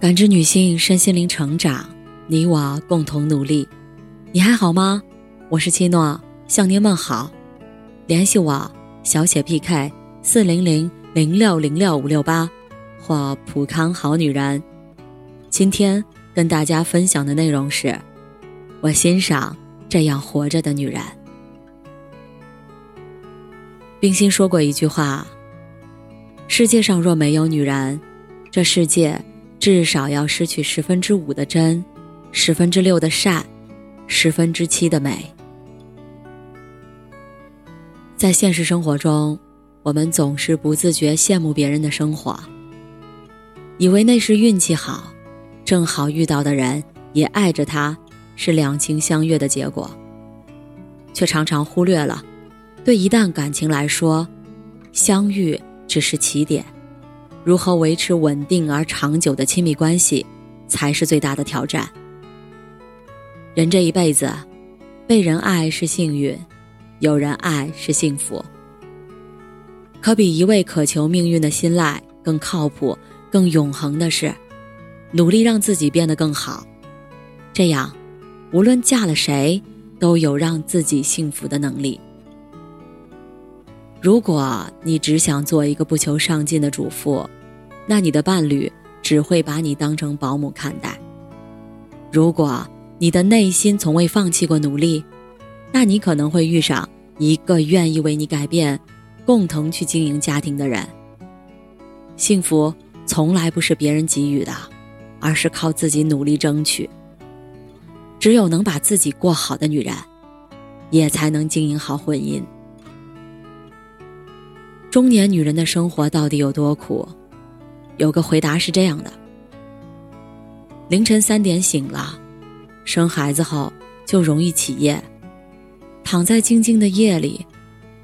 感知女性身心灵成长，你我共同努力。你还好吗？我是七诺，向您问好。联系我小写 PK 四零零零六零六五六八或普康好女人。今天跟大家分享的内容是：我欣赏这样活着的女人。冰心说过一句话：世界上若没有女人，这世界。至少要失去十分之五的真，十分之六的善，十分之七的美。在现实生活中，我们总是不自觉羡慕别人的生活，以为那是运气好，正好遇到的人也爱着他，是两情相悦的结果，却常常忽略了，对一段感情来说，相遇只是起点。如何维持稳定而长久的亲密关系，才是最大的挑战。人这一辈子，被人爱是幸运，有人爱是幸福。可比一味渴求命运的信赖更靠谱、更永恒的是，努力让自己变得更好。这样，无论嫁了谁，都有让自己幸福的能力。如果你只想做一个不求上进的主妇，那你的伴侣只会把你当成保姆看待。如果你的内心从未放弃过努力，那你可能会遇上一个愿意为你改变、共同去经营家庭的人。幸福从来不是别人给予的，而是靠自己努力争取。只有能把自己过好的女人，也才能经营好婚姻。中年女人的生活到底有多苦？有个回答是这样的：凌晨三点醒了，生孩子后就容易起夜，躺在静静的夜里，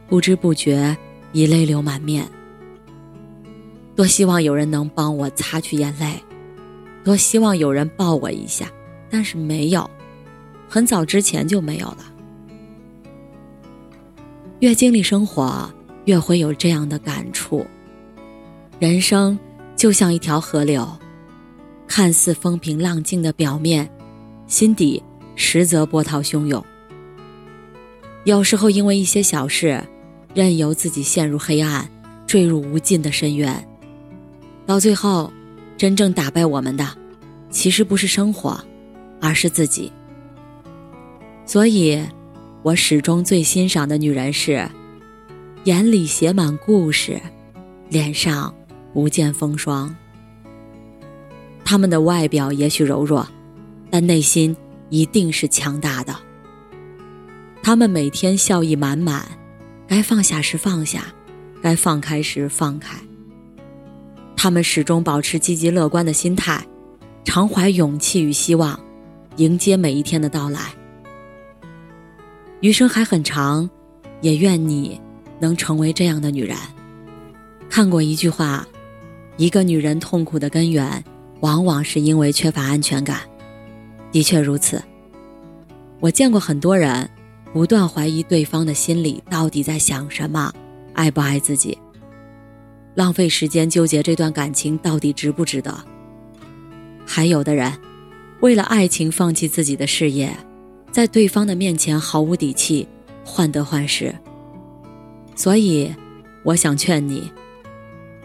不知不觉已泪流满面。多希望有人能帮我擦去眼泪，多希望有人抱我一下，但是没有，很早之前就没有了。越经历生活。越会有这样的感触。人生就像一条河流，看似风平浪静的表面，心底实则波涛汹涌。有时候因为一些小事，任由自己陷入黑暗，坠入无尽的深渊。到最后，真正打败我们的，其实不是生活，而是自己。所以，我始终最欣赏的女人是。眼里写满故事，脸上不见风霜。他们的外表也许柔弱，但内心一定是强大的。他们每天笑意满满，该放下时放下，该放开时放开。他们始终保持积极乐观的心态，常怀勇气与希望，迎接每一天的到来。余生还很长，也愿你。能成为这样的女人。看过一句话，一个女人痛苦的根源，往往是因为缺乏安全感。的确如此。我见过很多人，不断怀疑对方的心里到底在想什么，爱不爱自己，浪费时间纠结这段感情到底值不值得。还有的人，为了爱情放弃自己的事业，在对方的面前毫无底气，患得患失。所以，我想劝你，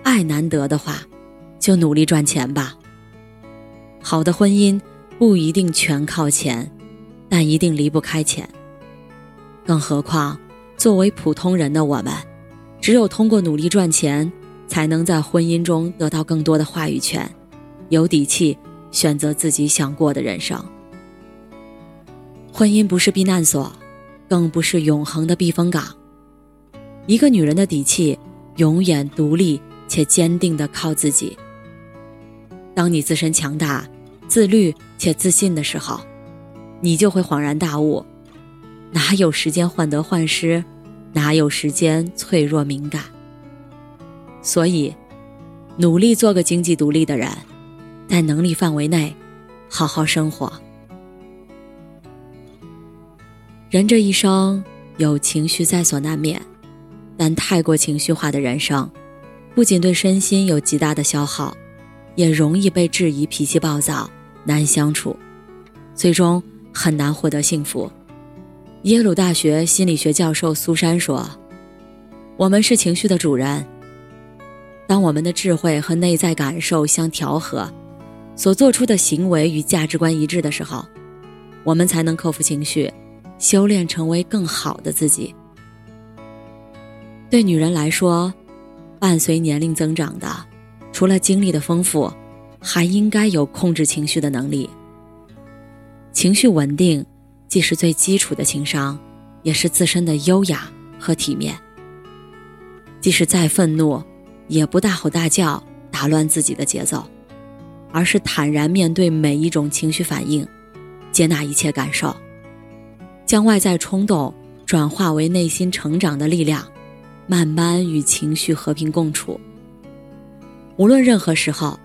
爱难得的话，就努力赚钱吧。好的婚姻不一定全靠钱，但一定离不开钱。更何况，作为普通人的我们，只有通过努力赚钱，才能在婚姻中得到更多的话语权，有底气选择自己想过的人生。婚姻不是避难所，更不是永恒的避风港。一个女人的底气，永远独立且坚定的靠自己。当你自身强大、自律且自信的时候，你就会恍然大悟：哪有时间患得患失，哪有时间脆弱敏感。所以，努力做个经济独立的人，在能力范围内，好好生活。人这一生，有情绪在所难免。但太过情绪化的人生，不仅对身心有极大的消耗，也容易被质疑脾气暴躁、难相处，最终很难获得幸福。耶鲁大学心理学教授苏珊说：“我们是情绪的主人。当我们的智慧和内在感受相调和，所做出的行为与价值观一致的时候，我们才能克服情绪，修炼成为更好的自己。”对女人来说，伴随年龄增长的，除了经历的丰富，还应该有控制情绪的能力。情绪稳定。既是最基础的情商，也是自身的优雅和体面。即使再愤怒，也不大吼大叫打乱自己的节奏，而是坦然面对每一种情绪反应，接纳一切感受，将外在冲动转化为内心成长的力量，慢慢与情绪和平共处。无论任何时候，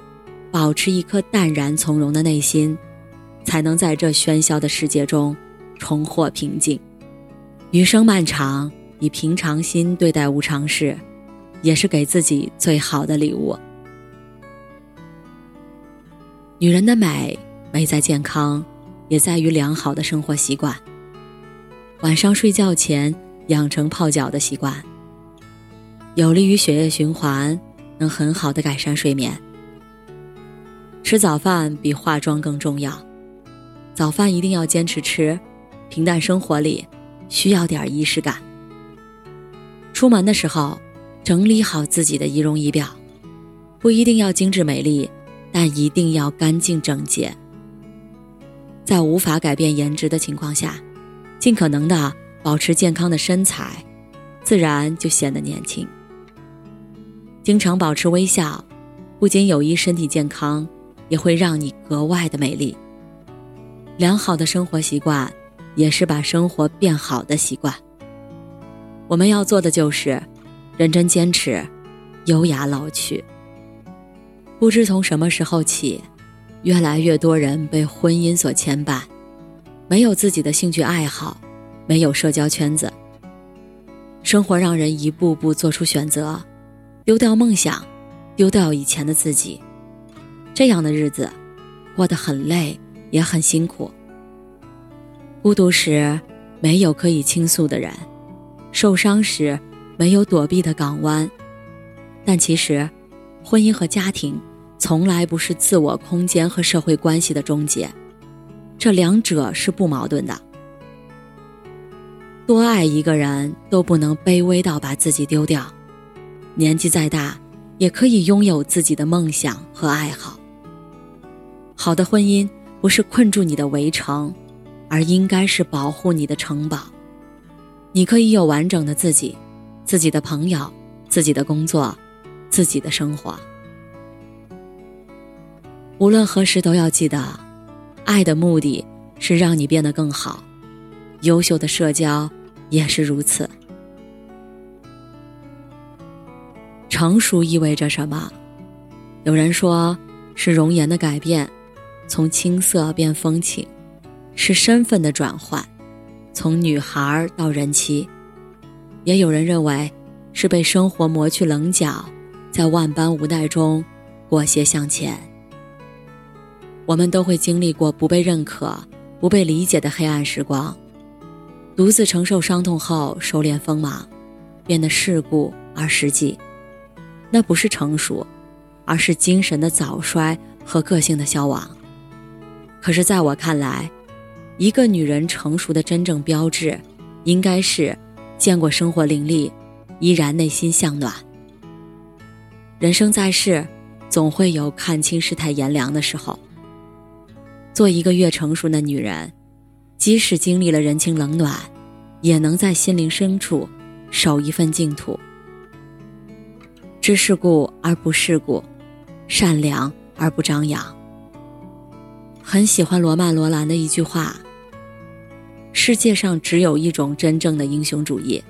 保持一颗淡然从容的内心，才能在这喧嚣的世界中。重获平静。余生漫长，以平常心对待无常事，也是给自己最好的礼物。女人的美，美在健康，也在于良好的生活习惯。晚上睡觉前养成泡脚的习惯，有利于血液循环，能很好的改善睡眠。吃早饭比化妆更重要，早饭一定要坚持吃。平淡生活里，需要点仪式感。出门的时候，整理好自己的仪容仪表，不一定要精致美丽，但一定要干净整洁。在无法改变颜值的情况下，尽可能的保持健康的身材，自然就显得年轻。经常保持微笑，不仅有益身体健康，也会让你格外的美丽。良好的生活习惯。也是把生活变好的习惯。我们要做的就是认真坚持，优雅老去。不知从什么时候起，越来越多人被婚姻所牵绊，没有自己的兴趣爱好，没有社交圈子。生活让人一步步做出选择，丢掉梦想，丢掉以前的自己。这样的日子，过得很累，也很辛苦。孤独时，没有可以倾诉的人；受伤时，没有躲避的港湾。但其实，婚姻和家庭从来不是自我空间和社会关系的终结，这两者是不矛盾的。多爱一个人都不能卑微到把自己丢掉，年纪再大，也可以拥有自己的梦想和爱好。好的婚姻不是困住你的围城。而应该是保护你的城堡。你可以有完整的自己，自己的朋友，自己的工作，自己的生活。无论何时都要记得，爱的目的是让你变得更好。优秀的社交也是如此。成熟意味着什么？有人说是容颜的改变，从青涩变风情。是身份的转换，从女孩到人妻；也有人认为是被生活磨去棱角，在万般无奈中裹挟向前。我们都会经历过不被认可、不被理解的黑暗时光，独自承受伤痛后收敛锋芒，变得世故而实际。那不是成熟，而是精神的早衰和个性的消亡。可是，在我看来，一个女人成熟的真正标志，应该是见过生活凌厉，依然内心向暖。人生在世，总会有看清世态炎凉的时候。做一个越成熟的女人，即使经历了人情冷暖，也能在心灵深处守一份净土。知世故而不世故，善良而不张扬。很喜欢罗曼·罗兰的一句话。世界上只有一种真正的英雄主义，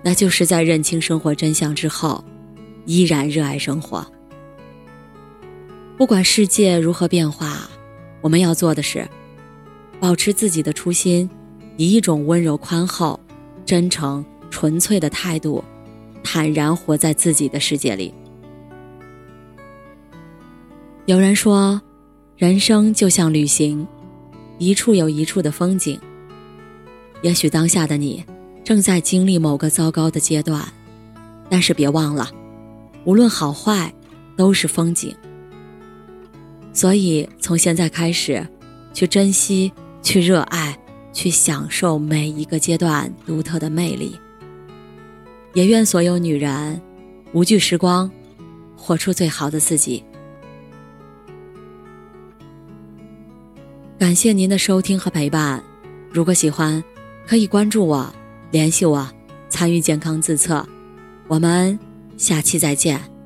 那就是在认清生活真相之后，依然热爱生活。不管世界如何变化，我们要做的是，保持自己的初心，以一种温柔、宽厚、真诚、纯粹的态度，坦然活在自己的世界里。有人说，人生就像旅行，一处有一处的风景。也许当下的你正在经历某个糟糕的阶段，但是别忘了，无论好坏，都是风景。所以从现在开始，去珍惜，去热爱，去享受每一个阶段独特的魅力。也愿所有女人无惧时光，活出最好的自己。感谢您的收听和陪伴，如果喜欢，可以关注我，联系我，参与健康自测。我们下期再见。